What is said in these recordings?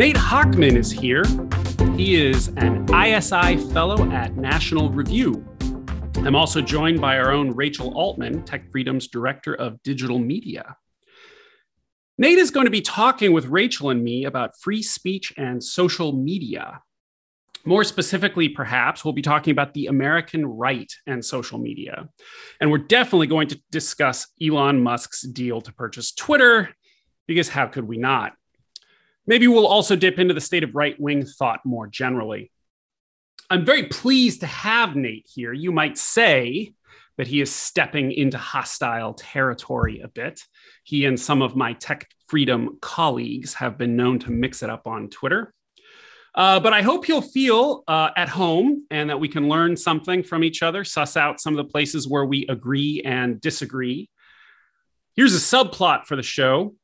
Nate Hochman is here. He is an ISI fellow at National Review. I'm also joined by our own Rachel Altman, Tech Freedom's Director of Digital Media. Nate is going to be talking with Rachel and me about free speech and social media. More specifically, perhaps, we'll be talking about the American right and social media. And we're definitely going to discuss Elon Musk's deal to purchase Twitter, because how could we not? Maybe we'll also dip into the state of right wing thought more generally. I'm very pleased to have Nate here. You might say that he is stepping into hostile territory a bit. He and some of my tech freedom colleagues have been known to mix it up on Twitter. Uh, but I hope you'll feel uh, at home and that we can learn something from each other, suss out some of the places where we agree and disagree. Here's a subplot for the show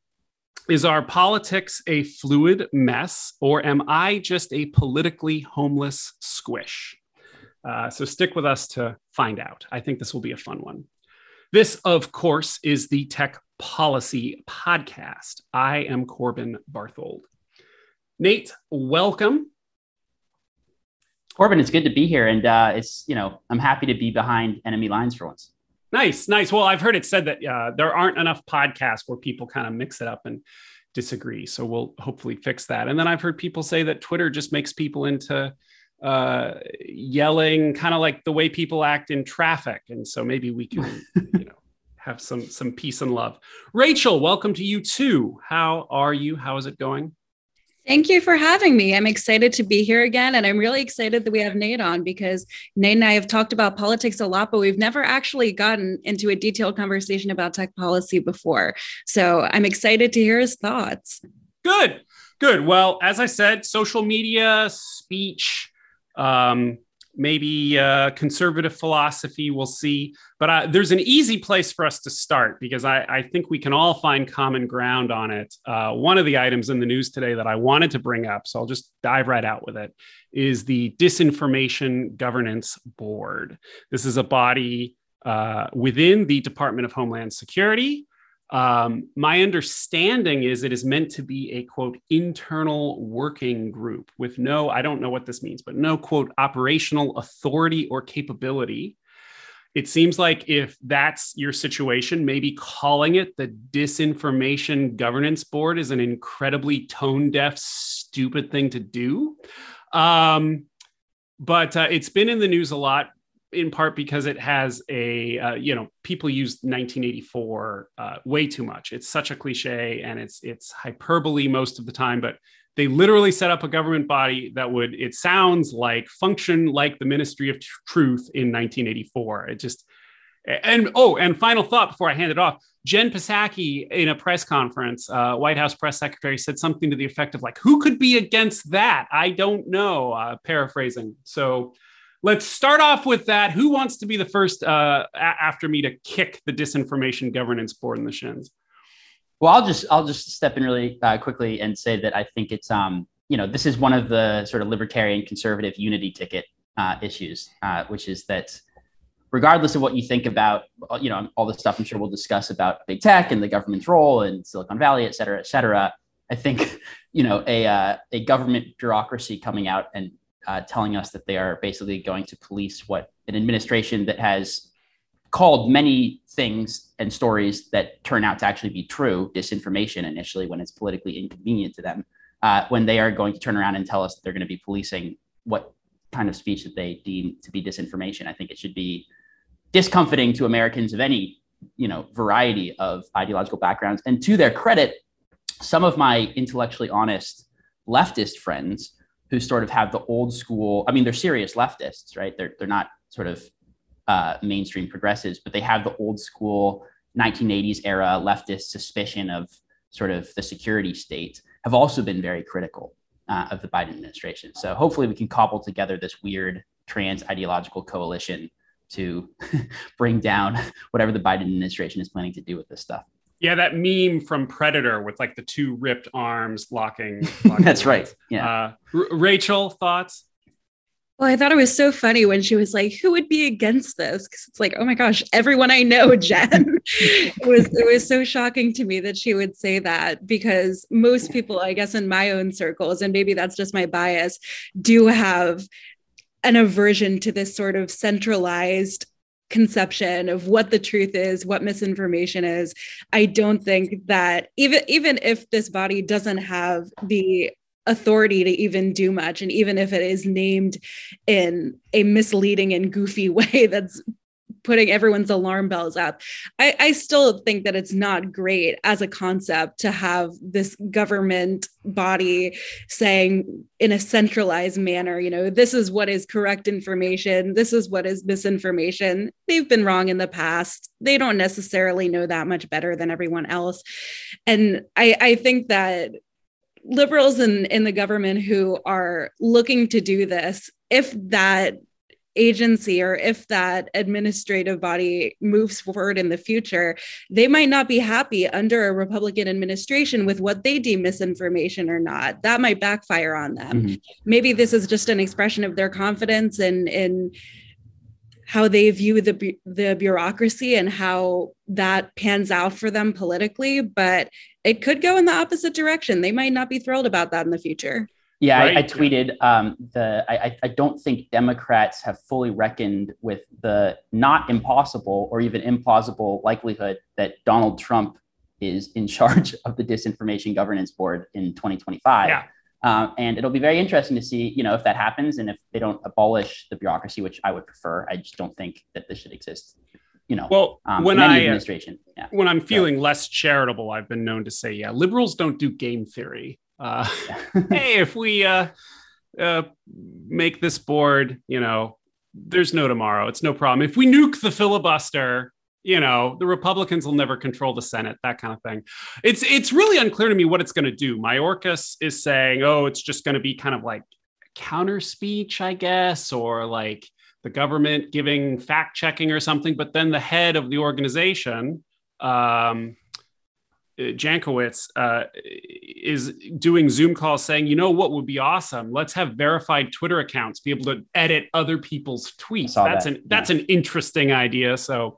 Is our politics a fluid mess, or am I just a politically homeless squish? Uh, so stick with us to find out. I think this will be a fun one. This, of course, is the Tech Policy Podcast. I am Corbin Barthold. Nate, welcome. Corbin, it's good to be here, and uh, it's you know I'm happy to be behind enemy lines for once. Nice, nice. Well, I've heard it said that uh, there aren't enough podcasts where people kind of mix it up and disagree. So we'll hopefully fix that. And then I've heard people say that Twitter just makes people into uh, yelling, kind of like the way people act in traffic. And so maybe we can, you know, have some some peace and love. Rachel, welcome to you too. How are you? How is it going? Thank you for having me. I'm excited to be here again. And I'm really excited that we have Nate on because Nate and I have talked about politics a lot, but we've never actually gotten into a detailed conversation about tech policy before. So I'm excited to hear his thoughts. Good, good. Well, as I said, social media, speech, um, maybe uh, conservative philosophy. We'll see. But there's an easy place for us to start because I, I think we can all find common ground on it. Uh, one of the items in the news today that I wanted to bring up, so I'll just dive right out with it, is the Disinformation Governance Board. This is a body uh, within the Department of Homeland Security. Um, my understanding is it is meant to be a quote internal working group with no, I don't know what this means, but no quote operational authority or capability. It seems like if that's your situation, maybe calling it the Disinformation Governance Board is an incredibly tone deaf, stupid thing to do. Um, but uh, it's been in the news a lot in part because it has a uh, you know people use 1984 uh, way too much. It's such a cliche and it's it's hyperbole most of the time but they literally set up a government body that would it sounds like function like the ministry of truth in 1984 it just and oh and final thought before i hand it off. Jen psaki in a press conference uh, white house press secretary said something to the effect of like who could be against that? I don't know uh, paraphrasing. So let's start off with that. Who wants to be the first uh, a- after me to kick the disinformation governance board in the shins? Well, I'll just I'll just step in really uh, quickly and say that I think it's um you know this is one of the sort of libertarian conservative unity ticket uh, issues, uh, which is that regardless of what you think about uh, you know all the stuff I'm sure we'll discuss about big tech and the government's role in Silicon Valley, et cetera, et cetera. I think you know a uh, a government bureaucracy coming out and uh, telling us that they are basically going to police what an administration that has called many things and stories that turn out to actually be true disinformation initially when it's politically inconvenient to them uh, when they are going to turn around and tell us that they're going to be policing what kind of speech that they deem to be disinformation. I think it should be discomforting to americans of any you know variety of ideological backgrounds. And to their credit some of my intellectually honest leftist friends who sort of have the old school. I mean, they're serious leftists, right? They're they're not sort of uh, mainstream progressives, but they have the old school 1980s era leftist suspicion of sort of the security state. Have also been very critical uh, of the Biden administration. So hopefully, we can cobble together this weird trans ideological coalition to bring down whatever the Biden administration is planning to do with this stuff. Yeah, that meme from Predator with like the two ripped arms locking. locking That's right. Yeah. Uh, R- Rachel, thoughts? Well, I thought it was so funny when she was like, "Who would be against this?" Because it's like, "Oh my gosh, everyone I know, Jen." it was it was so shocking to me that she would say that because most people, I guess, in my own circles, and maybe that's just my bias, do have an aversion to this sort of centralized conception of what the truth is what misinformation is i don't think that even even if this body doesn't have the authority to even do much. And even if it is named in a misleading and goofy way that's putting everyone's alarm bells up, I, I still think that it's not great as a concept to have this government body saying in a centralized manner, you know, this is what is correct information, this is what is misinformation. They've been wrong in the past. They don't necessarily know that much better than everyone else. And I, I think that liberals in, in the government who are looking to do this, if that agency or if that administrative body moves forward in the future, they might not be happy under a Republican administration with what they deem misinformation or not. That might backfire on them. Mm-hmm. Maybe this is just an expression of their confidence in in how they view the the bureaucracy and how that pans out for them politically but it could go in the opposite direction they might not be thrilled about that in the future yeah right. I, I, tweeted um, the I, I don't think democrats have fully reckoned with the not impossible or even implausible likelihood that donald trump is in charge of the disinformation governance board in 2025 yeah. Um, and it'll be very interesting to see, you know, if that happens and if they don't abolish the bureaucracy, which I would prefer. I just don't think that this should exist. You know, well, um, when I uh, administration, yeah. when I'm feeling so. less charitable, I've been known to say, yeah, liberals don't do game theory. Uh, hey, if we uh, uh, make this board, you know, there's no tomorrow. It's no problem. If we nuke the filibuster, you know the republicans will never control the senate that kind of thing it's it's really unclear to me what it's going to do mayorkas is saying oh it's just going to be kind of like counter speech i guess or like the government giving fact checking or something but then the head of the organization um, Jankowicz uh, is doing Zoom calls saying, you know what would be awesome? Let's have verified Twitter accounts be able to edit other people's tweets. That's that. an that's an interesting idea. So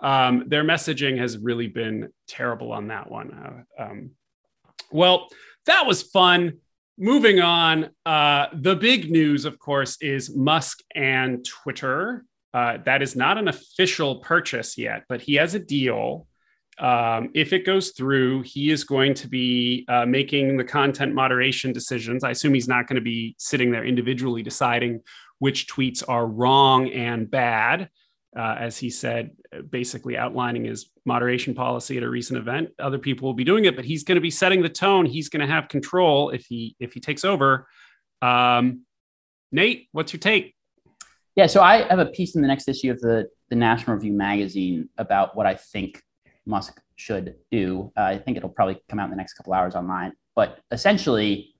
um, their messaging has really been terrible on that one. Uh, um, well, that was fun. Moving on, uh, the big news, of course, is Musk and Twitter. Uh, that is not an official purchase yet, but he has a deal. Um, if it goes through, he is going to be uh, making the content moderation decisions. I assume he's not going to be sitting there individually deciding which tweets are wrong and bad uh, as he said, basically outlining his moderation policy at a recent event. Other people will be doing it, but he's going to be setting the tone. He's going to have control if he if he takes over. Um, Nate, what's your take? Yeah, so I have a piece in the next issue of the the National Review magazine about what I think Musk should do. Uh, I think it'll probably come out in the next couple hours online. But essentially,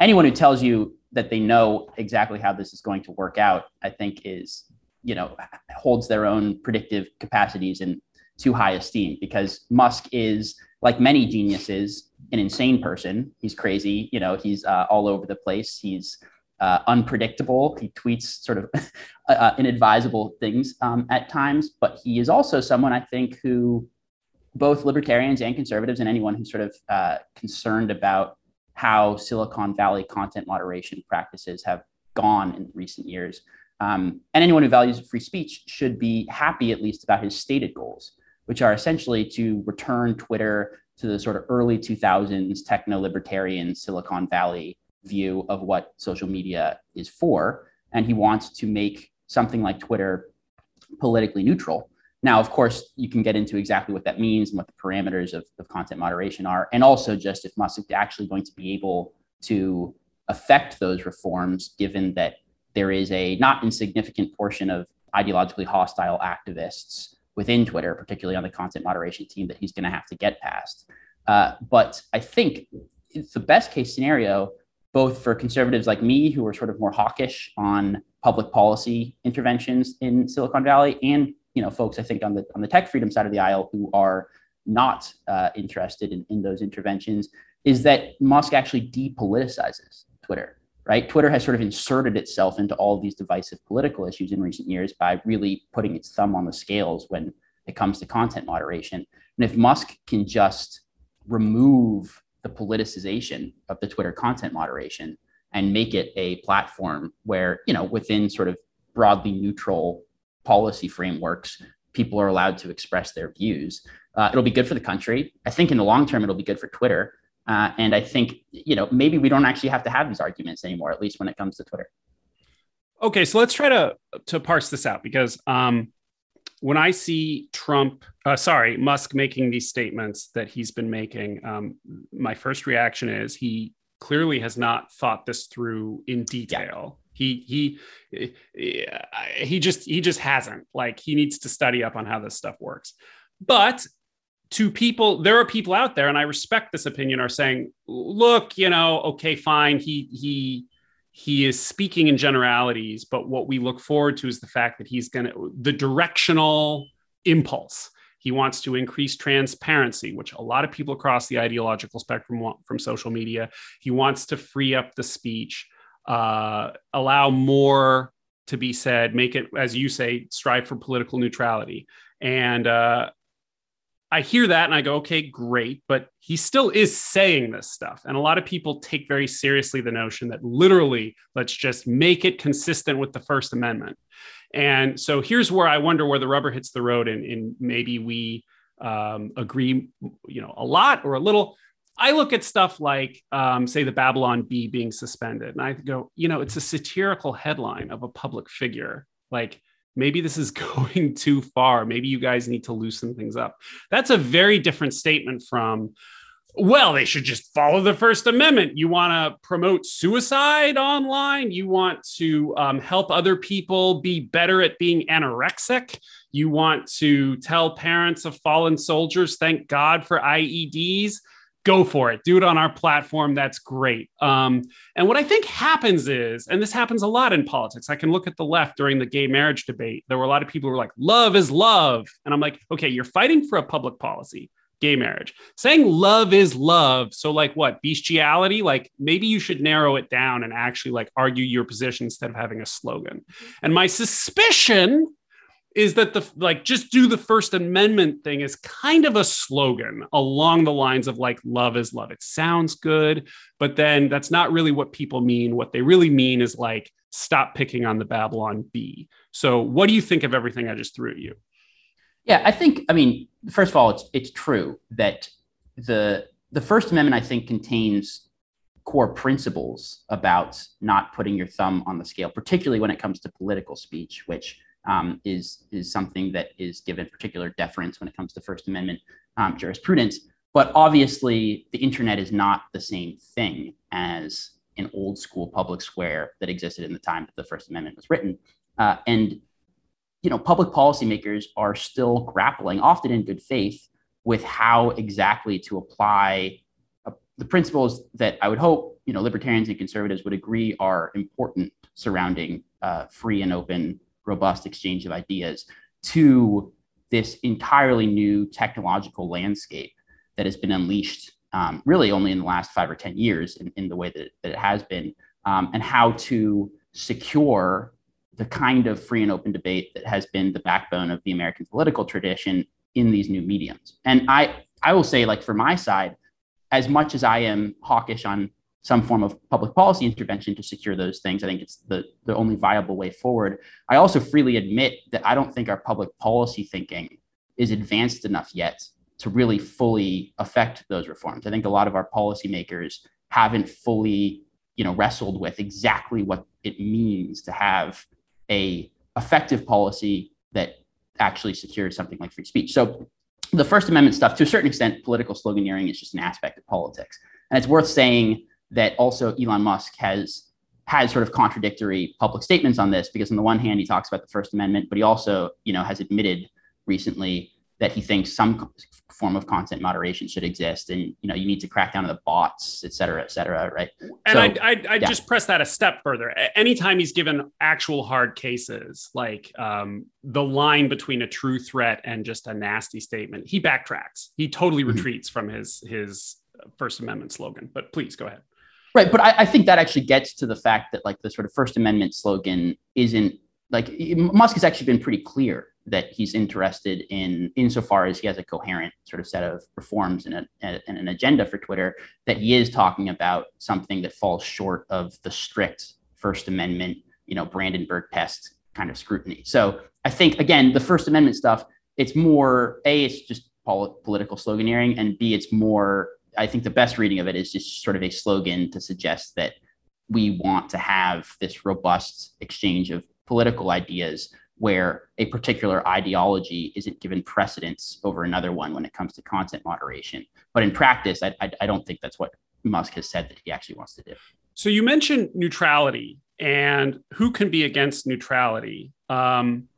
anyone who tells you that they know exactly how this is going to work out, I think is you know holds their own predictive capacities in too high esteem because Musk is like many geniuses an insane person. He's crazy. You know he's uh, all over the place. He's uh, unpredictable. He tweets sort of uh, inadvisable things um, at times. But he is also someone i think who both libertarians and conservatives and anyone who's sort of uh, concerned about how silicon valley content moderation practices have gone in recent years um, and anyone who values free speech should be happy, at least, about his stated goals, which are essentially to return Twitter to the sort of early 2000s techno libertarian Silicon Valley view of what social media is for. And he wants to make something like Twitter politically neutral. Now, of course, you can get into exactly what that means and what the parameters of, of content moderation are, and also just if Musk is actually going to be able to affect those reforms, given that there is a not insignificant portion of ideologically hostile activists within Twitter, particularly on the content moderation team, that he's going to have to get past. Uh, but I think it's the best case scenario, both for conservatives like me, who are sort of more hawkish on public policy interventions in Silicon Valley, and you know, folks I think on the on the tech freedom side of the aisle who are not uh, interested in, in those interventions, is that Musk actually depoliticizes Twitter right? Twitter has sort of inserted itself into all of these divisive political issues in recent years by really putting its thumb on the scales when it comes to content moderation. And if Musk can just remove the politicization of the Twitter content moderation and make it a platform where, you know, within sort of broadly neutral policy frameworks, people are allowed to express their views. Uh, it'll be good for the country. I think in the long term, it'll be good for Twitter. Uh, and I think, you know, maybe we don't actually have to have these arguments anymore, at least when it comes to Twitter. Okay, so let's try to to parse this out because um, when I see Trump, uh, sorry, Musk making these statements that he's been making, um, my first reaction is he clearly has not thought this through in detail. Yeah. He he eh, he just he just hasn't. Like he needs to study up on how this stuff works. But to people, there are people out there, and I respect this opinion, are saying, look, you know, okay, fine. He he he is speaking in generalities, but what we look forward to is the fact that he's going to the directional impulse. He wants to increase transparency, which a lot of people across the ideological spectrum want from social media. He wants to free up the speech, uh, allow more to be said, make it, as you say, strive for political neutrality. And uh, I hear that and I go, okay, great. But he still is saying this stuff. And a lot of people take very seriously the notion that literally, let's just make it consistent with the First Amendment. And so here's where I wonder where the rubber hits the road and, and maybe we um, agree, you know, a lot or a little. I look at stuff like, um, say, the Babylon Bee being suspended, and I go, you know, it's a satirical headline of a public figure. Like, maybe this is going too far. Maybe you guys need to loosen things up. That's a very different statement from, well, they should just follow the First Amendment. You want to promote suicide online. You want to um, help other people be better at being anorexic. You want to tell parents of fallen soldiers, thank God for IEDs go for it. Do it on our platform. That's great. Um, and what i think happens is and this happens a lot in politics i can look at the left during the gay marriage debate. There were a lot of people who were like love is love. And i'm like okay you're fighting for a public policy gay marriage. Saying love is love so like what bestiality? Like maybe you should narrow it down and actually like argue your position instead of having a slogan. And my suspicion is that the like just do the first amendment thing is kind of a slogan along the lines of like love is love. It sounds good but then that's not really what people mean. What they really mean is like stop picking on the babylon bee. So what do you think of everything i just threw at you? Yeah i think i mean first of all it's it's true that the the first amendment i think contains core principles about not putting your thumb on the scale particularly when it comes to political speech which um, is is something that is given particular deference when it comes to First Amendment um, jurisprudence. But obviously, the internet is not the same thing as an old school public square that existed in the time that the First Amendment was written. Uh, and you know, public policymakers are still grappling, often in good faith, with how exactly to apply uh, the principles that I would hope you know libertarians and conservatives would agree are important surrounding uh, free and open robust exchange of ideas to this entirely new technological landscape that has been unleashed um, really only in the last five or 10 years in, in the way that, that it has been, um, and how to secure the kind of free and open debate that has been the backbone of the American political tradition in these new mediums. And I, I will say, like, for my side, as much as I am hawkish on some form of public policy intervention to secure those things. I think it's the, the only viable way forward. I also freely admit that I don't think our public policy thinking is advanced enough yet to really fully affect those reforms. I think a lot of our policymakers haven't fully, you know, wrestled with exactly what it means to have a effective policy that actually secures something like free speech. So the First Amendment stuff, to a certain extent, political sloganeering is just an aspect of politics. And it's worth saying that also Elon Musk has had sort of contradictory public statements on this because on the one hand he talks about the First Amendment, but he also you know has admitted recently that he thinks some form of content moderation should exist and you know you need to crack down on the bots et cetera et cetera right? And so, i i i yeah. just press that a step further. Anytime he's given actual hard cases like um, the line between a true threat and just a nasty statement he backtracks. He totally mm-hmm. retreats from his his first amendment slogan. But please go ahead Right, but I, I, think that actually gets to the fact that like the sort of First Amendment slogan isn't like Musk has actually been pretty clear that he's interested in insofar as he has a coherent sort of set of reforms and, a, and an agenda for Twitter that he is talking about something that falls short of the strict First Amendment, you know, Brandenburg test kind of scrutiny. So I think again, the First Amendment stuff, it's more a it's just political sloganeering, and b it's more I think the best reading of it is just sort of a slogan to suggest that we want to have this robust exchange of political ideas where a particular ideology isn't given precedence over another one when it comes to content moderation. But in practice, I, I, I don't think that's what Musk has said that he actually wants to do. So you mentioned neutrality and who can be against neutrality. Um,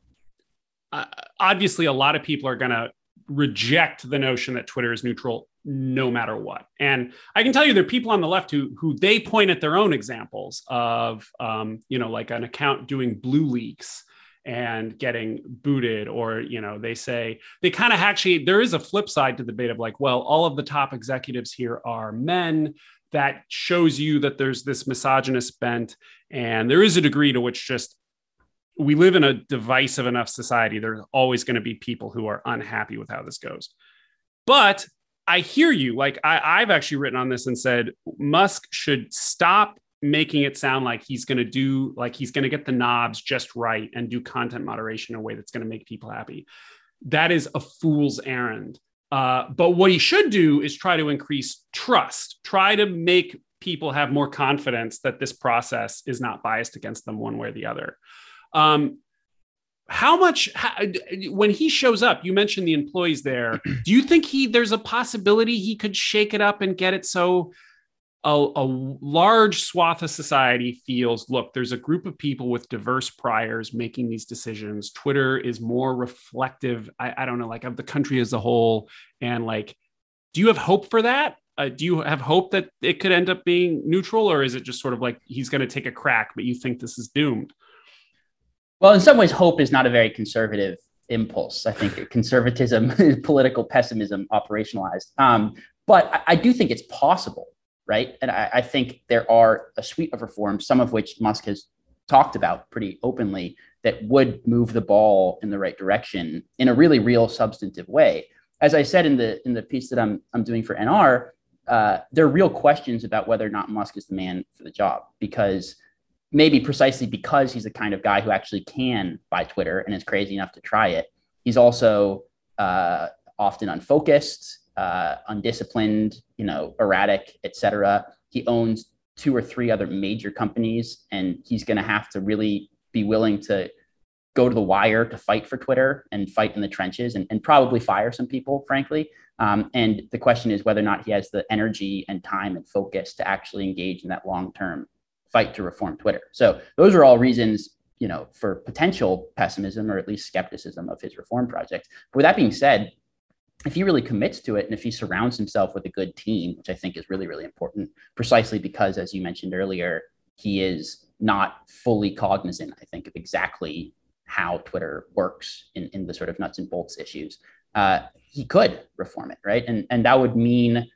uh, obviously, a lot of people are going to reject the notion that Twitter is neutral no matter what. And I can tell you there are people on the left who who they point at their own examples of um, you know like an account doing blue leaks and getting booted or you know they say they kind of actually there is a flip side to the debate of like well all of the top executives here are men that shows you that there's this misogynist bent and there is a degree to which just we live in a divisive enough society there's always going to be people who are unhappy with how this goes but I hear you. Like I, I've actually written on this and said Musk should stop making it sound like he's going to do like he's going to get the knobs just right and do content moderation in a way that's going to make people happy. That is a fool's errand. Uh, but what he should do is try to increase trust, try to make people have more confidence that this process is not biased against them one way or the other. Um, how much how, when he shows up you mentioned the employees there. Do you think he there's a possibility he could shake it up and get it so a, a, large swath of society feels look there's a group of people with diverse priors making these decisions. Twitter is more reflective I, I don't know like of the country as a whole. And like do you have hope for that? Uh, do you have hope that it could end up being neutral or is it just sort of like he's going to take a crack but you think this is doomed well, in some ways, hope is not a very conservative impulse. I think conservatism is political pessimism operationalized. Um, but I, I, do think it's possible, right? And I, I, think there are a suite of reforms, some of which Musk has talked about pretty openly, that would move the ball in the right direction in a really real substantive way. As I said in the in the piece that I'm I'm doing for NR, uh, there are real questions about whether or not Musk is the man for the job because maybe precisely because he's the kind of guy who actually can buy Twitter and is crazy enough to try it. He's also uh, often unfocused, uh, undisciplined, you know, erratic, etc. He owns two or three other major companies, and he's going to have to really be willing to go to the wire to fight for Twitter and fight in the trenches and, and probably fire some people, frankly. Um, and the question is whether or not he has the energy and time and focus to actually engage in that long term fight to reform Twitter. So those are all reasons, you know, for potential pessimism or at least skepticism of his reform project. But with that being said, if he really commits to it and if he surrounds himself with a good team, which I think is really, really important, precisely because, as you mentioned earlier, he is not fully cognizant, I think, of exactly how Twitter works in, in the sort of nuts and bolts issues. Uh, he could reform it, right? And, and that would mean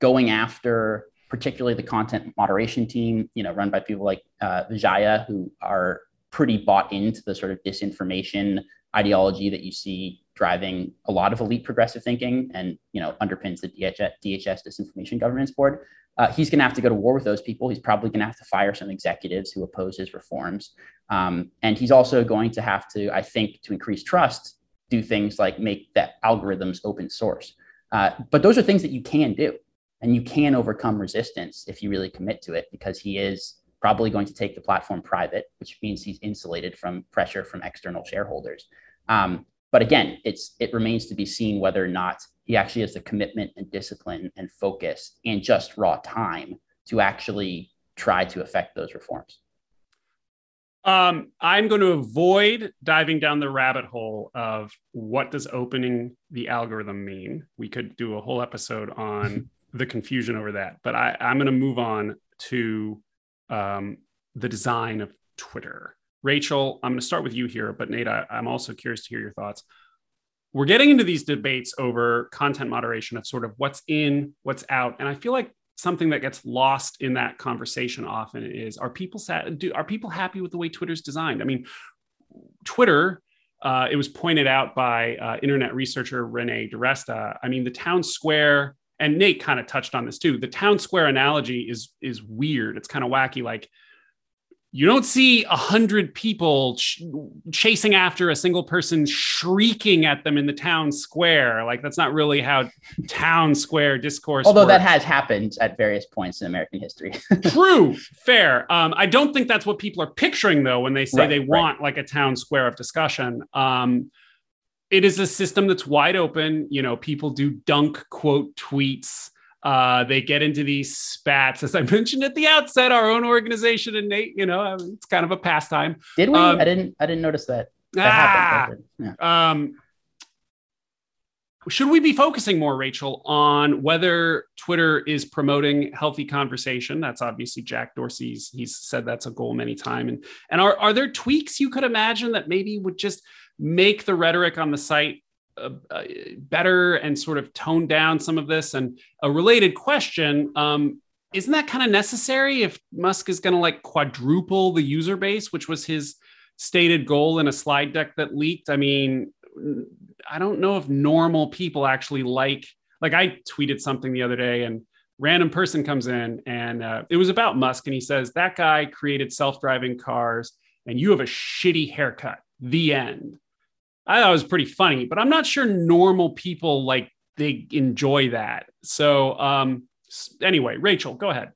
going after particularly the content moderation team, you know, run by people like uh, Vijaya, who are pretty bought into the sort of disinformation ideology that you see driving a lot of elite progressive thinking and you know underpins the DHS, DHS disinformation governance board. Uh, he's going to have to go to war with those people. He's probably going to have to fire some executives who oppose his reforms, um, and he's also going to have to, I think, to increase trust, do things like make the algorithms open source. Uh, but those are things that you can do. And you can overcome resistance if you really commit to it because he is probably going to take the platform private, which means he's insulated from pressure from external shareholders. Um, but again, it's it remains to be seen whether or not he actually has the commitment and discipline and focus and just raw time to actually try to affect those reforms. Um, I'm going to avoid diving down the rabbit hole of what does opening the algorithm mean. We could do a whole episode on the confusion over that. But I, I'm going to move on to um, the design of Twitter. Rachel, I'm going to start with you here, but Nate, I, I'm also curious to hear your thoughts. We're getting into these debates over content moderation of sort of what's in, what's out. And I feel like something that gets lost in that conversation often is are people sad do are people happy with the way twitter's designed i mean twitter uh, it was pointed out by uh, internet researcher Renee DiResta. I mean, the town square, and Nate kind of touched on this too. The town square analogy is is weird. It's kind of wacky. Like you don't see a hundred people ch- chasing after a single person shrieking at them in the town square like that's not really how town square discourse although works. that has happened at various points in american history true fair um, i don't think that's what people are picturing though when they say right, they want right. like a town square of discussion um, it is a system that's wide open you know people do dunk quote tweets uh, they get into these spats, as I mentioned at the outset. Our own organization and Nate, you know, it's kind of a pastime. Did we? Um, I didn't. I didn't notice that. that ah, yeah. um, should we be focusing more, Rachel, on whether Twitter is promoting healthy conversation? That's obviously Jack Dorsey's. He's said that's a goal many times. And and are are there tweaks you could imagine that maybe would just make the rhetoric on the site uh, uh, better and sort of tone down some of this? And a related question um, isn't that kind of necessary if Musk is going to like quadruple the user base, which was his stated goal in a slide deck that leaked? I mean, I don't know if normal people actually like, like, I tweeted something the other day and random person comes in and uh, it was about Musk and he says, That guy created self driving cars and you have a shitty haircut. The end. I thought it was pretty funny, but I'm not sure normal people like they enjoy that. So um, anyway, Rachel, go ahead.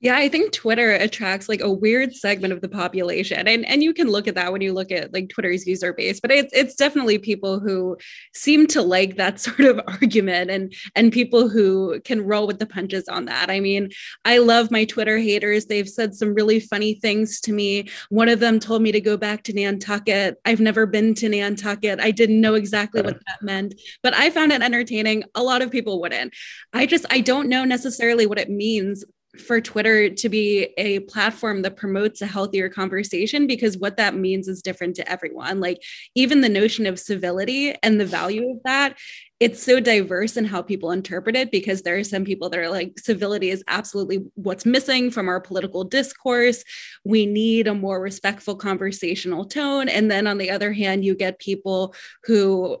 Yeah, I think Twitter attracts like a weird segment of the population. And and you can look at that when you look at like Twitter's user base, but it's it's definitely people who seem to like that sort of argument and and people who can roll with the punches on that. I mean, I love my Twitter haters. They've said some really funny things to me. One of them told me to go back to Nantucket. I've never been to Nantucket. I didn't know exactly what that meant, but I found it entertaining. A lot of people wouldn't. I just I don't know necessarily what it means for Twitter to be a platform that promotes a healthier conversation because what that means is different to everyone. Like, even the notion of civility and the value of that, it's so diverse in how people interpret it because there are some people that are like, civility is absolutely what's missing from our political discourse. We need a more respectful conversational tone. And then on the other hand, you get people who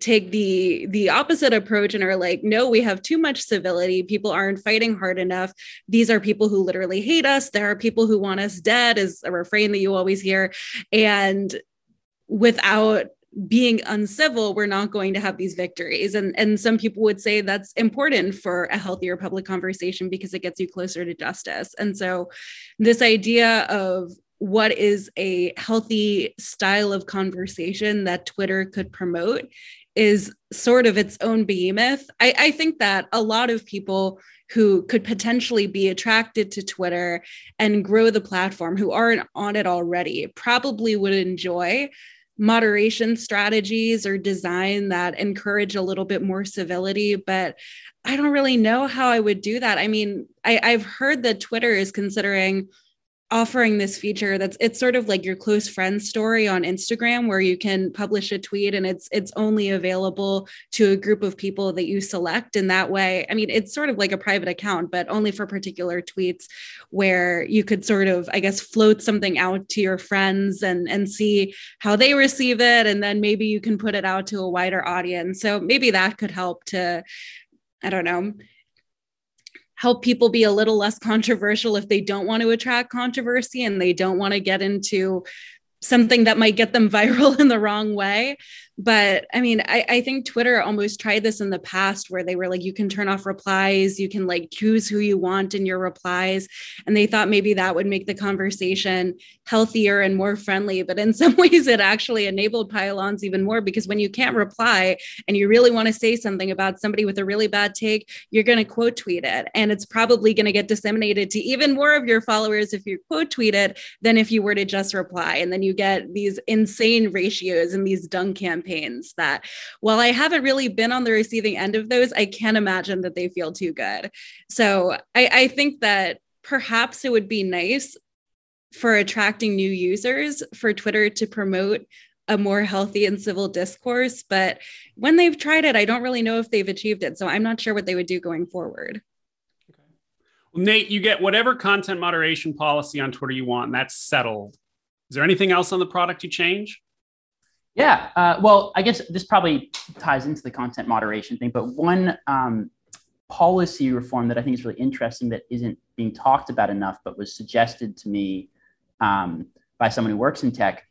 take the the opposite approach and are like no we have too much civility. People aren't fighting hard enough. These are people who literally hate us. There are people who want us dead is a refrain that you always hear. And without being uncivil we're not going to have these victories. And and some people would say that's important for a healthier public conversation because it gets you closer to justice. And so this idea of what is a healthy style of conversation that Twitter could promote is sort of its own behemoth. I, I think that a lot of people who could potentially be attracted to Twitter and grow the platform who aren't on it already probably would enjoy moderation strategies or design that encourage a little bit more civility but i don't really know how i would do that i mean I, i've heard that twitter is considering offering this feature that's it's sort of like your close friend story on Instagram where you can publish a tweet and it's it's only available to a group of people that you select. In that way I mean it's sort of like a private account but only for particular tweets where you could sort of I guess float something out to your friends and and see how they receive it. And then maybe you can put it out to a wider audience. So maybe that could help to I don't know help people be a little less controversial if they don't want to attract controversy and they don't want to get into something that might get them viral in the wrong way but i mean I, I think twitter almost tried this in the past where they were like you can turn off replies you can like choose who you want in your replies. And they thought maybe that would make the conversation healthier and more friendly. But in some ways it actually enabled pile-ons even more because when you can't reply and you really want to say something about somebody with a really bad take you're going to quote tweet it. And it's probably going to get disseminated to even more of your followers if you quote tweet it than if you were to just reply. And then you get these insane ratios and these dunk campaigns that while I haven't really been on the receiving end of those, I can't imagine that they feel too good. So I, I think that perhaps it would be nice for attracting new users for Twitter to promote a more healthy and civil discourse. But when they've tried it, I don't really know if they've achieved it. So I'm not sure what they would do going forward. Nate, you get whatever content moderation policy on Twitter you want, and that's settled. Is there anything else on the product you change? Yeah, uh, well, I guess this probably ties into the content moderation thing, but one um, policy reform that I think is really interesting that isn't being talked about enough, but was suggested to me um, by someone who works in tech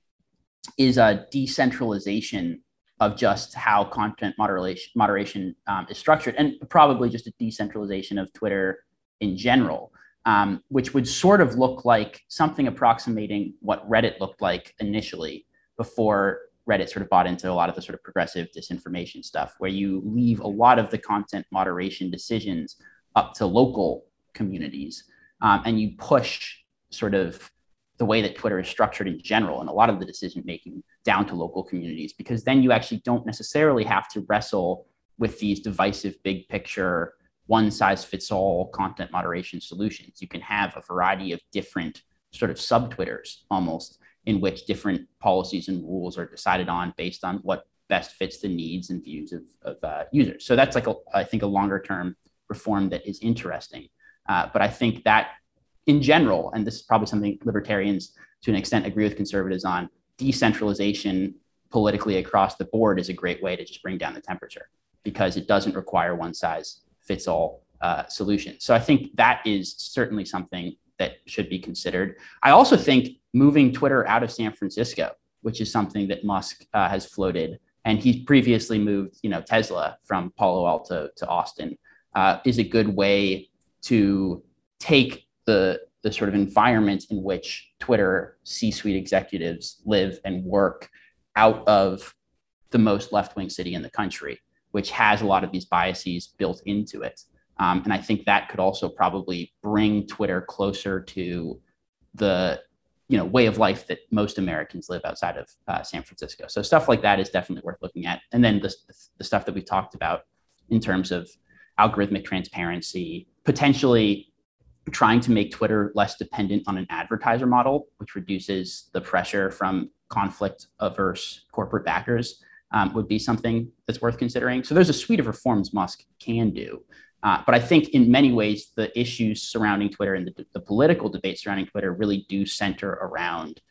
is a decentralization of just how content moderation moderation um, is structured, and probably just a decentralization of Twitter in general, um, which would sort of look like something approximating what Reddit looked like initially before Reddit sort of bought into a lot of the sort of progressive disinformation stuff, where you leave a lot of the content moderation decisions up to local communities, um, and you push sort of the way that Twitter is structured in general and a lot of the decision making down to local communities, because then you actually don't necessarily have to wrestle with these divisive big picture, one size fits all content moderation solutions. You can have a variety of different sort of sub Twitters almost in which different policies and rules are decided on based on what best fits the needs and views of, of uh, users. So that's like, a, I think, a longer term reform that is interesting. Uh, but I think that in general, and this is probably something libertarians to an extent agree with conservatives on, decentralization politically across the board is a great way to just bring down the temperature because it doesn't require one size fits all uh, solution. So I think that is certainly something that should be considered. I also think moving Twitter out of San Francisco, which is something that Musk uh, has floated, and he's previously moved, you know, Tesla from Palo Alto to Austin, uh, is a good way to take the the sort of environment in which Twitter C-suite executives live and work out of the most left-wing city in the country, which has a lot of these biases built into it. Um, and I think that could also probably bring Twitter closer to the you know way of life that most Americans live outside of uh, San Francisco. So stuff like that is definitely worth looking at. And then the, the stuff that we talked about in terms of algorithmic transparency, potentially trying to make Twitter less dependent on an advertiser model, which reduces the pressure from conflict averse corporate backers, um, would be something that's worth considering. So there's a suite of reforms Musk can do. Uh, but I think in many ways, the issues surrounding Twitter and the, the political debate surrounding Twitter really do center around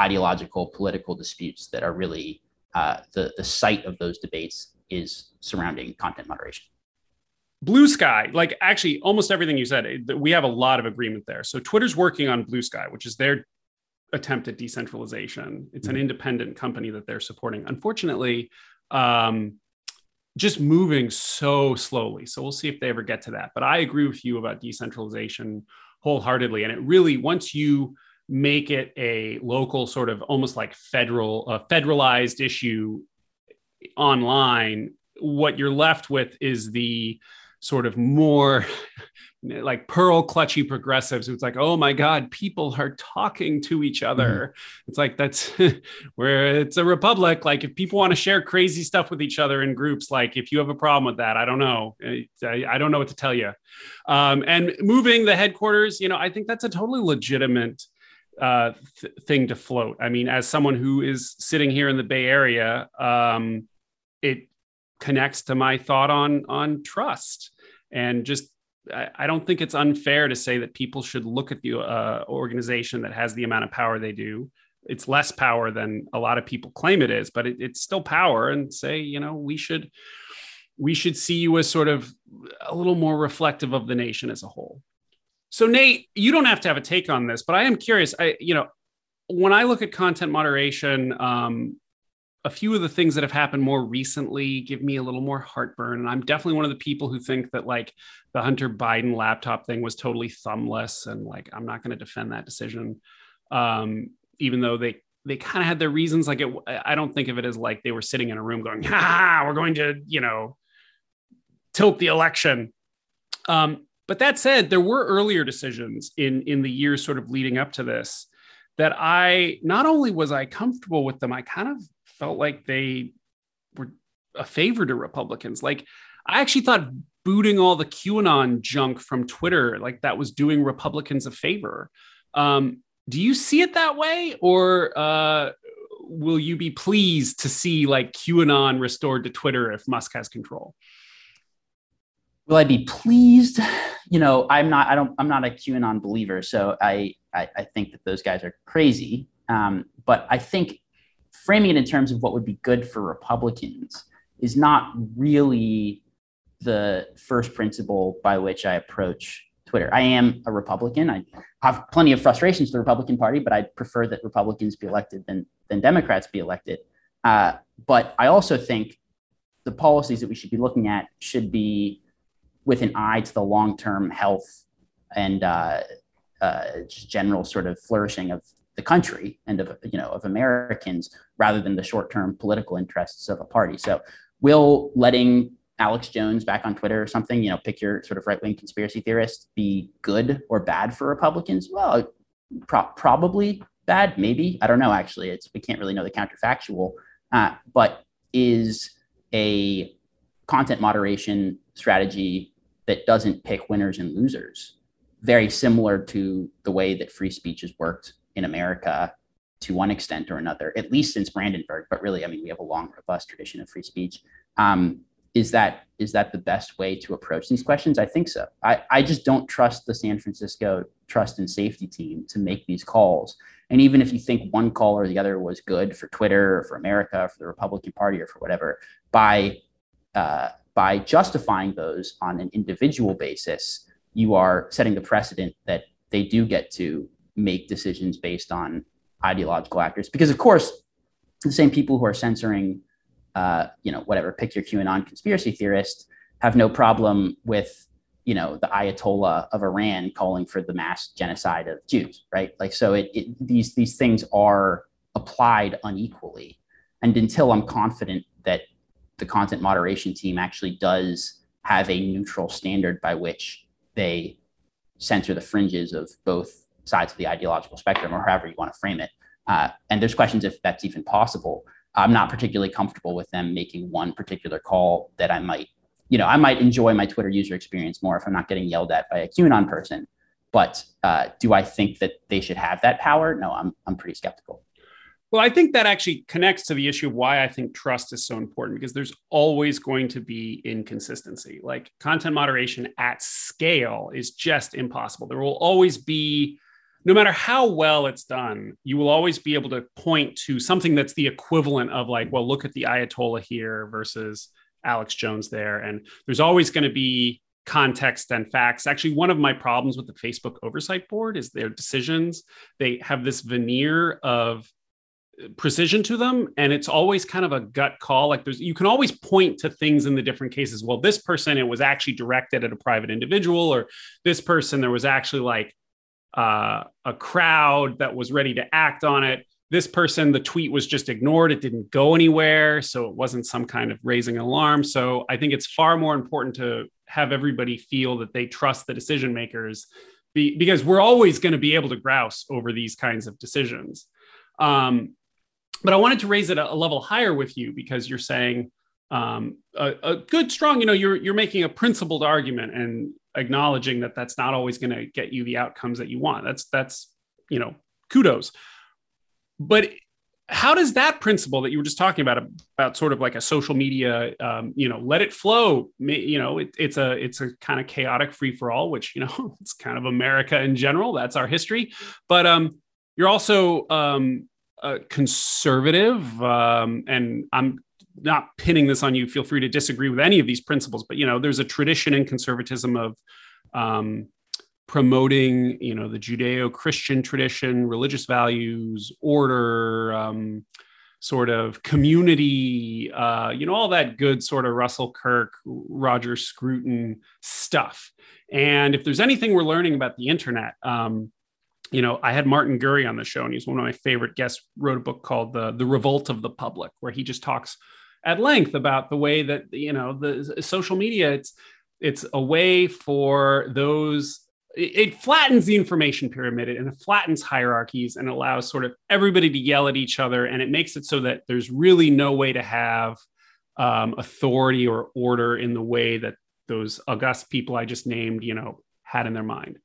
ideological political disputes that are really uh, the, the site of those debates is surrounding content moderation. Blue Sky, like actually almost everything you said, we have a lot of agreement there. So Twitter's working on Blue Sky, which is their attempt at decentralization. It's an mm-hmm. independent company that they're supporting. Unfortunately, um, just moving so slowly. So we'll see if they ever get to that. But I agree with you about decentralization wholeheartedly. And it really, once you make it a local sort of almost like federal, uh, federalized issue online, what you're left with is the sort of more like pearl clutchy progressives. It's like oh my god people are talking to each other. Mm-hmm. it's like that's where it's a republic. Like if people want to share crazy stuff with each other in groups like if you have a problem with that i don't know. I, I don't know what to tell you um, and moving the headquarters you know i think that's a totally legitimate uh, th- thing to float. I mean as someone who is sitting here in the bay area um, it connects to my thought on on trust and just I, don't think it's unfair to say that people should look at the uh, organization that has the amount of power they do. It's less power than a lot of people claim it is, but it, it's still power. And say, you know, we should we should see you as sort of a little more reflective of the nation as a whole. So, Nate, you don't have to have a take on this, but I am curious. I, you know, when I look at content moderation, um, a few of the things that have happened more recently give me a little more heartburn. And I'm definitely one of the people who think that like the Hunter Biden laptop thing was totally thumbless. And like, I'm not going to defend that decision. Um, even though they, they kind of had their reasons. Like it, I don't think of it as like they were sitting in a room going, ha, we're going to, you know, tilt the election. Um, but that said, there were earlier decisions in, in the years sort of leading up to this that I, not only was I comfortable with them, I kind of felt like they were a favor to Republicans. Like I actually thought booting all the QAnon junk from Twitter, like that was doing Republicans a favor. Um, do you see it that way, or uh, will you be pleased to see like QAnon restored to Twitter if Musk has control? Will I be pleased? You know, I'm not. I don't. I'm not a QAnon believer, so I I, I think that those guys are crazy. Um, but I think framing it in terms of what would be good for Republicans is not really the first principle by which I approach Twitter. I am a Republican. I have plenty of frustrations with the Republican Party, but I prefer that Republicans be elected than than Democrats be elected. Uh, but I also think the policies that we should be looking at should be with an eye to the long term health and uh, uh, general sort of flourishing of the country and of you know of Americans rather than the short term political interests of a party. So, will letting Alex Jones back on Twitter or something, you know, pick your sort of right wing conspiracy theorist, be good or bad for Republicans? Well, pro- probably bad, maybe. I don't know. Actually, it's we can't really know the counterfactual. Uh, but is a content moderation strategy that doesn't pick winners and losers very similar to the way that free speech has worked in America to one extent or another, at least since Brandenburg. But really, I mean, we have a long, robust tradition of free speech. Um, is that is that the best way to approach these questions? I think so. I, I just don't trust the San Francisco trust and safety team to make these calls. And even if you think one call or the other was good for Twitter or for America, or for the Republican Party or for whatever, by uh, by justifying those on an individual basis, you are setting the precedent that they do get to make decisions based on ideological actors. Because of course, the same people who are censoring, uh, you know, whatever, pick your QAnon conspiracy theorist, have no problem with, you know, the Ayatollah of Iran calling for the mass genocide of Jews, right? Like, so it, it these these things are applied unequally, and until I'm confident that the content moderation team actually does have a neutral standard by which they censor the fringes of both sides of the ideological spectrum or however you want to frame it. Uh, and there's questions if that's even possible. I'm not particularly comfortable with them making one particular call that I might, you know, I might enjoy my Twitter user experience more if I'm not getting yelled at by a QAnon person. But uh, do I think that they should have that power? No, I'm, I'm pretty skeptical. Well, I think that actually connects to the issue of why I think trust is so important because there's always going to be inconsistency. Like content moderation at scale is just impossible. There will always be, no matter how well it's done, you will always be able to point to something that's the equivalent of, like, well, look at the Ayatollah here versus Alex Jones there. And there's always going to be context and facts. Actually, one of my problems with the Facebook oversight board is their decisions. They have this veneer of uh, precision to them and it's always kind of a gut call like there's you can always point to things in the different cases well this person it was actually directed at a private individual or this person there was actually like uh, a crowd that was ready to act on it. This person the tweet was just ignored. It didn't go anywhere. So it wasn't some kind of raising alarm. So i think it's far more important to have everybody feel that they trust the decision makers be, because we're always going to be able to grouse over these kinds of decisions. Um, but I wanted to raise it a, a level higher with you because you're saying um, a, a, good, strong, you know, you're, you're making a principled argument and acknowledging that that's not always going to get you the outcomes that you want. That's, that's, you know, kudos. But how does that principle that you were just talking about about sort of like a social media um, you know let it flow you know it, it's a it's a kind of chaotic free for all which you know it's kind of america in general that's our history but um you're also um uh, conservative, um, and I'm not pinning this on you. Feel free to disagree with any of these principles, but you know, there's a tradition in conservatism of um, promoting, you know, the Judeo-Christian tradition, religious values, order, um, sort of community, uh, you know, all that good sort of Russell Kirk, Roger Scruton stuff. And if there's anything we're learning about the internet, um, you know, I had Martin Gurri on the show, and he's one of my favorite guests. Wrote a book called the The Revolt of the Public, where he just talks at length about the way that you know the social media. It's it's a way for those. It, flattens the information pyramid and it flattens hierarchies and allows sort of everybody to yell at each other, and it makes it so that there's really no way to have um, authority or order in the way that those august people I just named, you know, had in their mind.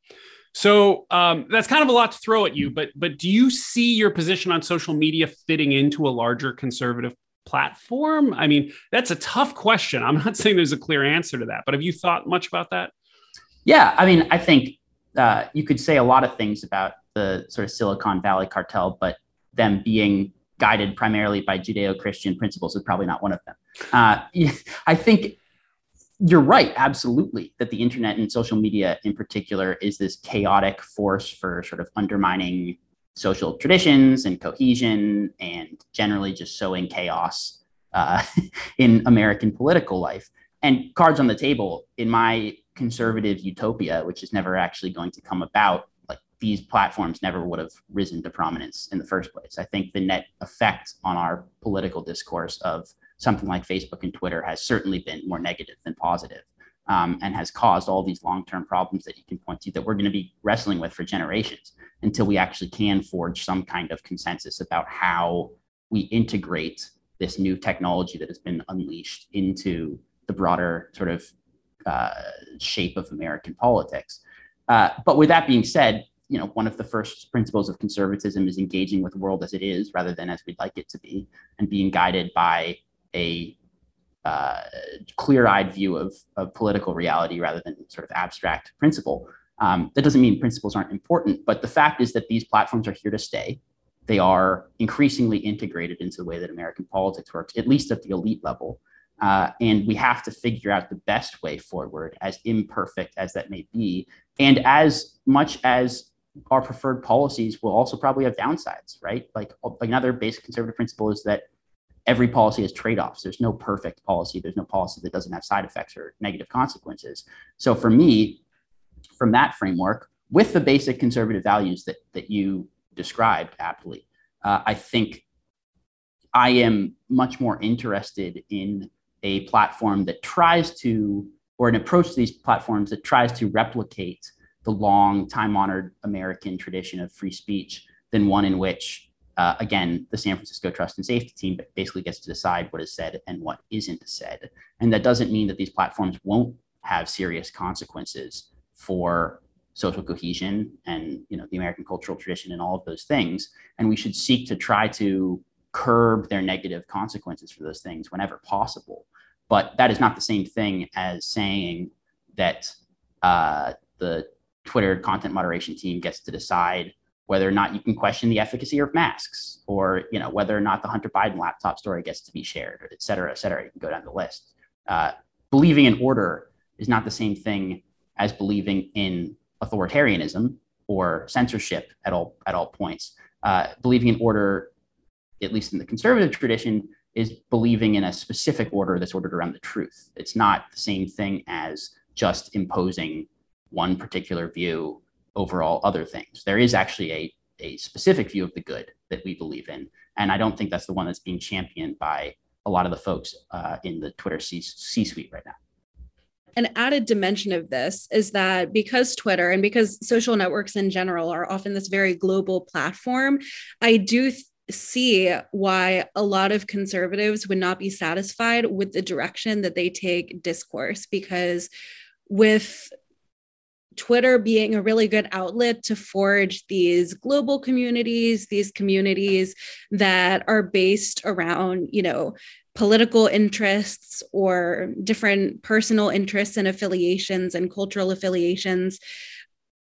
So um, that's kind of a lot to throw at you, but but do you see your position on social media fitting into a larger conservative platform? I mean, that's a tough question. I'm not saying there's a clear answer to that, but have you thought much about that? Yeah, I mean, I think uh, you could say a lot of things about the sort of Silicon Valley cartel, but them being guided primarily by Judeo-Christian principles is probably not one of them. Uh, I think you're right, absolutely, that the internet and social media in particular is this chaotic force for sort of undermining social traditions and cohesion and generally just sowing chaos uh, in American political life. And cards on the table, in my conservative utopia, which is never actually going to come about, like these platforms never would have risen to prominence in the first place. I think the net effect on our political discourse of something like Facebook and Twitter has certainly been more negative than positive, um, and has caused all these long-term problems that you can point to that we're going to be wrestling with for generations until we actually can forge some kind of consensus about how we integrate this new technology that has been unleashed into the broader sort of uh, shape of American politics. Uh, but with that being said, you know, one of the first principles of conservatism is engaging with the world as it is rather than as we'd like it to be, and being guided by a uh, clear-eyed view of, of political reality rather than sort of abstract principle. Um, that doesn't mean principles aren't important, but the fact is that these platforms are here to stay. They are increasingly integrated into the way that American politics works, at least at the elite level. Uh, and we have to figure out the best way forward, as imperfect as that may be. And as much as our preferred policies will also probably have downsides, right? Like, like another basic conservative principle is that every policy has trade-offs. There's no perfect policy. There's no policy that doesn't have side effects or negative consequences. So for me, from that framework, with the basic conservative values that that you described aptly, uh, I think I am much more interested in a platform that tries to, or an approach to these platforms that tries to replicate the long time-honored American tradition of free speech than one in which uh, again, the San Francisco Trust and Safety team basically gets to decide what is said and what isn't said. And that doesn't mean that these platforms won't have serious consequences for social cohesion and you know the American cultural tradition and all of those things. And we should seek to try to curb their negative consequences for those things whenever possible. But that is not the same thing as saying that uh, the Twitter content moderation team gets to decide whether or not you can question the efficacy of masks or you know whether or not the hunter biden laptop story gets to be shared et cetera et cetera. You can go down the list. Uh, believing in order is not the same thing as believing in authoritarianism or censorship at all at all points. Uh, believing in order at least in the conservative tradition is believing in a specific order that's ordered around the truth. It's not the same thing as just imposing one particular view over all other things. There is actually a, a specific view of the good that we believe in. And I don't think that's the one that's being championed by a lot of the folks uh, in the Twitter C suite right now. An added dimension of this is that because Twitter and because social networks in general are often this very global platform, I do th- see why a lot of conservatives would not be satisfied with the direction that they take discourse because with Twitter being a really good outlet to forge these global communities, these communities that are based around, you know, political interests or different personal interests and affiliations and cultural affiliations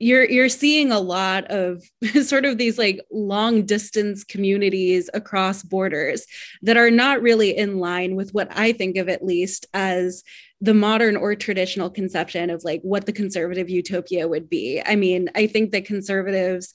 you're you're seeing a lot of sort of these like long distance communities across borders that are not really in line with what I think of at least as the modern or traditional conception of like what the conservative utopia would be. I mean, I think that conservatives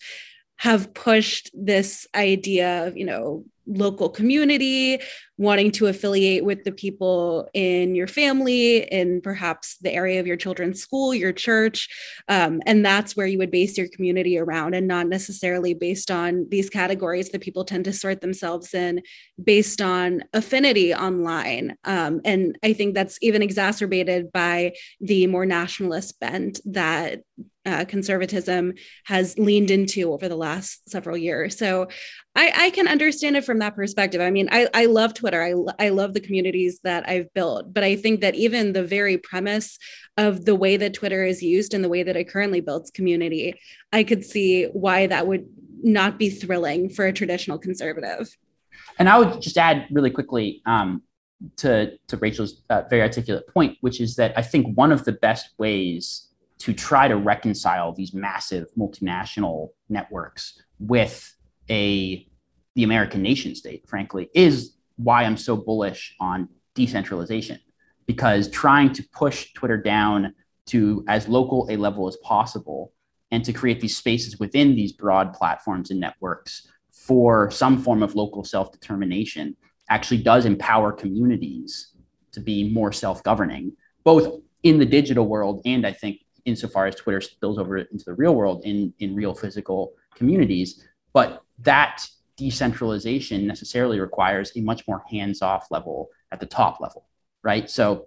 have pushed this idea of, you know, local community, wanting to affiliate with the people in your family, in perhaps the area of your children's school, your church. Um, and that's where you would base your community around and not necessarily based on these categories that people tend to sort themselves in based on affinity online. Um, and I think that's even exacerbated by the more nationalist bent that uh, conservatism has leaned into over the last several years. So I, I, can understand it from that perspective. I mean, I, I love Twitter. I, I love the communities that I've built, but I think that even the very premise of the way that Twitter is used and the way that it currently builds community, I could see why that would not be thrilling for a traditional conservative. And I would just add really quickly um, to to Rachel's uh, very articulate point, which is that I think one of the best ways to try to reconcile these massive multinational networks with a the American nation state, frankly, is why I'm so bullish on decentralization. Because trying to push Twitter down to as local a level as possible and to create these spaces within these broad platforms and networks for some form of local self determination actually does empower communities to be more self governing, both in the digital world and I think insofar as Twitter spills over into the real world in, in real physical communities. But that decentralization necessarily requires a much more hands off level at the top level, right? So,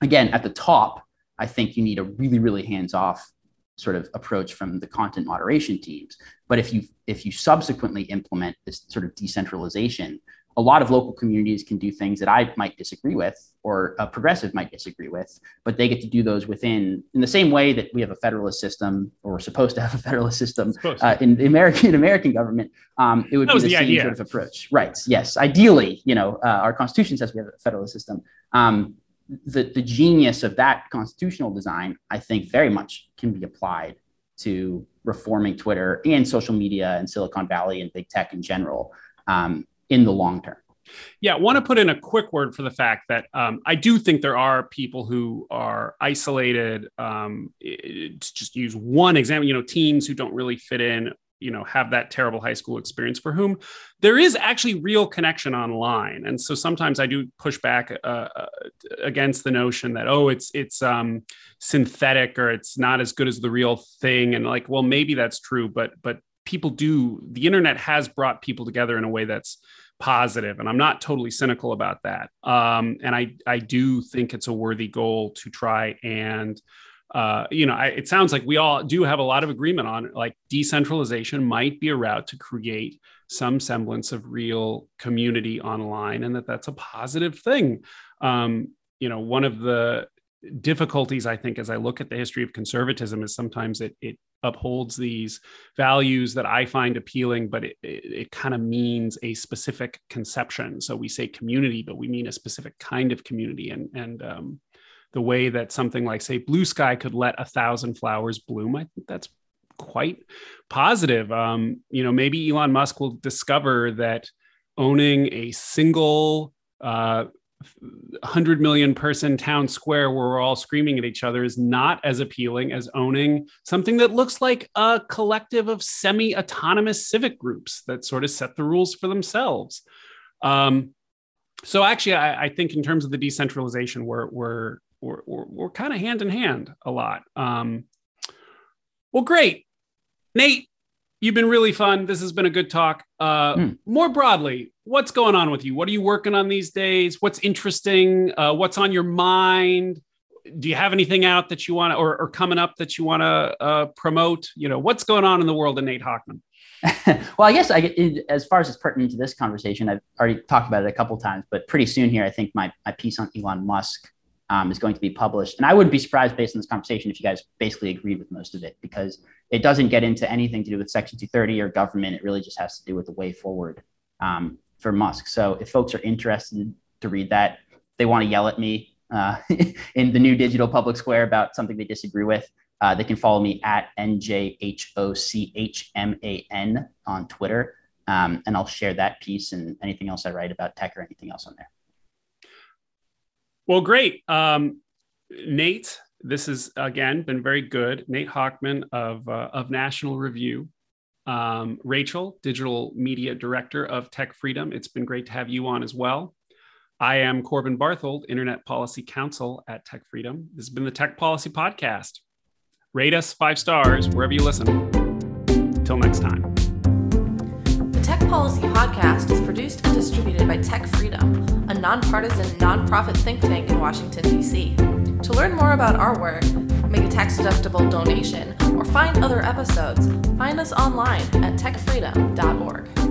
again, at the top, I think you need a really, really hands off sort of approach from the content moderation teams. But if you if you subsequently implement this sort of decentralization, a lot of local communities can do things that I might disagree with or a progressive might disagree with, but they get to do those within in the same way that we have a federalist system or we're supposed to have a federalist system uh, in the American American government. Um, it would be the, the same idea. sort of approach, right? Yes, ideally, you know, uh, our Constitution says we have a federalist system. Um, the, the genius of that constitutional design, I think, very much can be applied to reforming Twitter and social media and Silicon Valley and big tech in general um, in the long term. Yeah, I want to put in a quick word for the fact that um, I do think there are people who are isolated. Um, to just use one example, you know, teens who don't really fit in you know have that terrible high school experience for whom there is actually real connection online and so sometimes i do push back uh, uh, against the notion that oh it's it's um, synthetic or it's not as good as the real thing and like well maybe that's true but but people do the internet has brought people together in a way that's positive and i'm not totally cynical about that um, and i i do think it's a worthy goal to try and uh, you know, I, it sounds like we all do have a lot of agreement on like decentralization might be a route to create some semblance of real community online, and that that's a positive thing. Um, you know, one of the difficulties I think as I look at the history of conservatism is sometimes it it upholds these values that I find appealing, but it, it, it kind of means a specific conception. So we say community, but we mean a specific kind of community, and and um, the way that something like say Bluesky could let a thousand flowers bloom i think that's quite positive um, you know maybe elon musk will discover that owning a single uh, 100 million person town square where we're all screaming at each other is not as appealing as owning something that looks like a collective of semi autonomous civic groups that sort of set the rules for themselves. Um, so actually, I, I, think in terms of the decentralization, we're, we're we're, we're, kind of hand in hand a lot. Um, well, great. Nate, you've been really fun. This has been a good talk. Uh, mm. More broadly, what's going on with you? What are you working on these days? What's interesting? Uh, what's on your mind? Do you have anything out that you want to, or, or, coming up that you want to uh, promote? You know, what's going on in the world of Nate Hochman? well, I guess I, as far as it's pertinent to this conversation, I've already talked about it a couple times, but pretty soon here, I think my, my piece on Elon Musk um, is going to be published. And I wouldn't be surprised based on this conversation if you guys basically agreed with most of it because it doesn't get into anything to do with Section 230 or government. It really just has to do with the way forward um, for Musk. So if folks are interested to read that, they want to yell at me uh, in the new digital public square about something they disagree with. Uh, they can follow me at NJHOCHMAN on Twitter. Um, and I'll share that piece and anything else I write about tech or anything else on there. Well, great. Um, Nate, this has again been very good. Nate Hochman of, uh, of National Review. Um, Rachel, Digital Media Director of Tech Freedom. It's been great to have you on as well. I am Corbin Barthold, Internet Policy Counsel at Tech Freedom. This has been the Tech Policy Podcast. Rate us five stars wherever you listen. Until next time. The Tech Policy Podcast is produced and distributed by Tech Freedom, a nonpartisan nonprofit think tank in Washington, D.C. To learn more about our work, make a tax deductible donation, or find other episodes, find us online at techfreedom.org.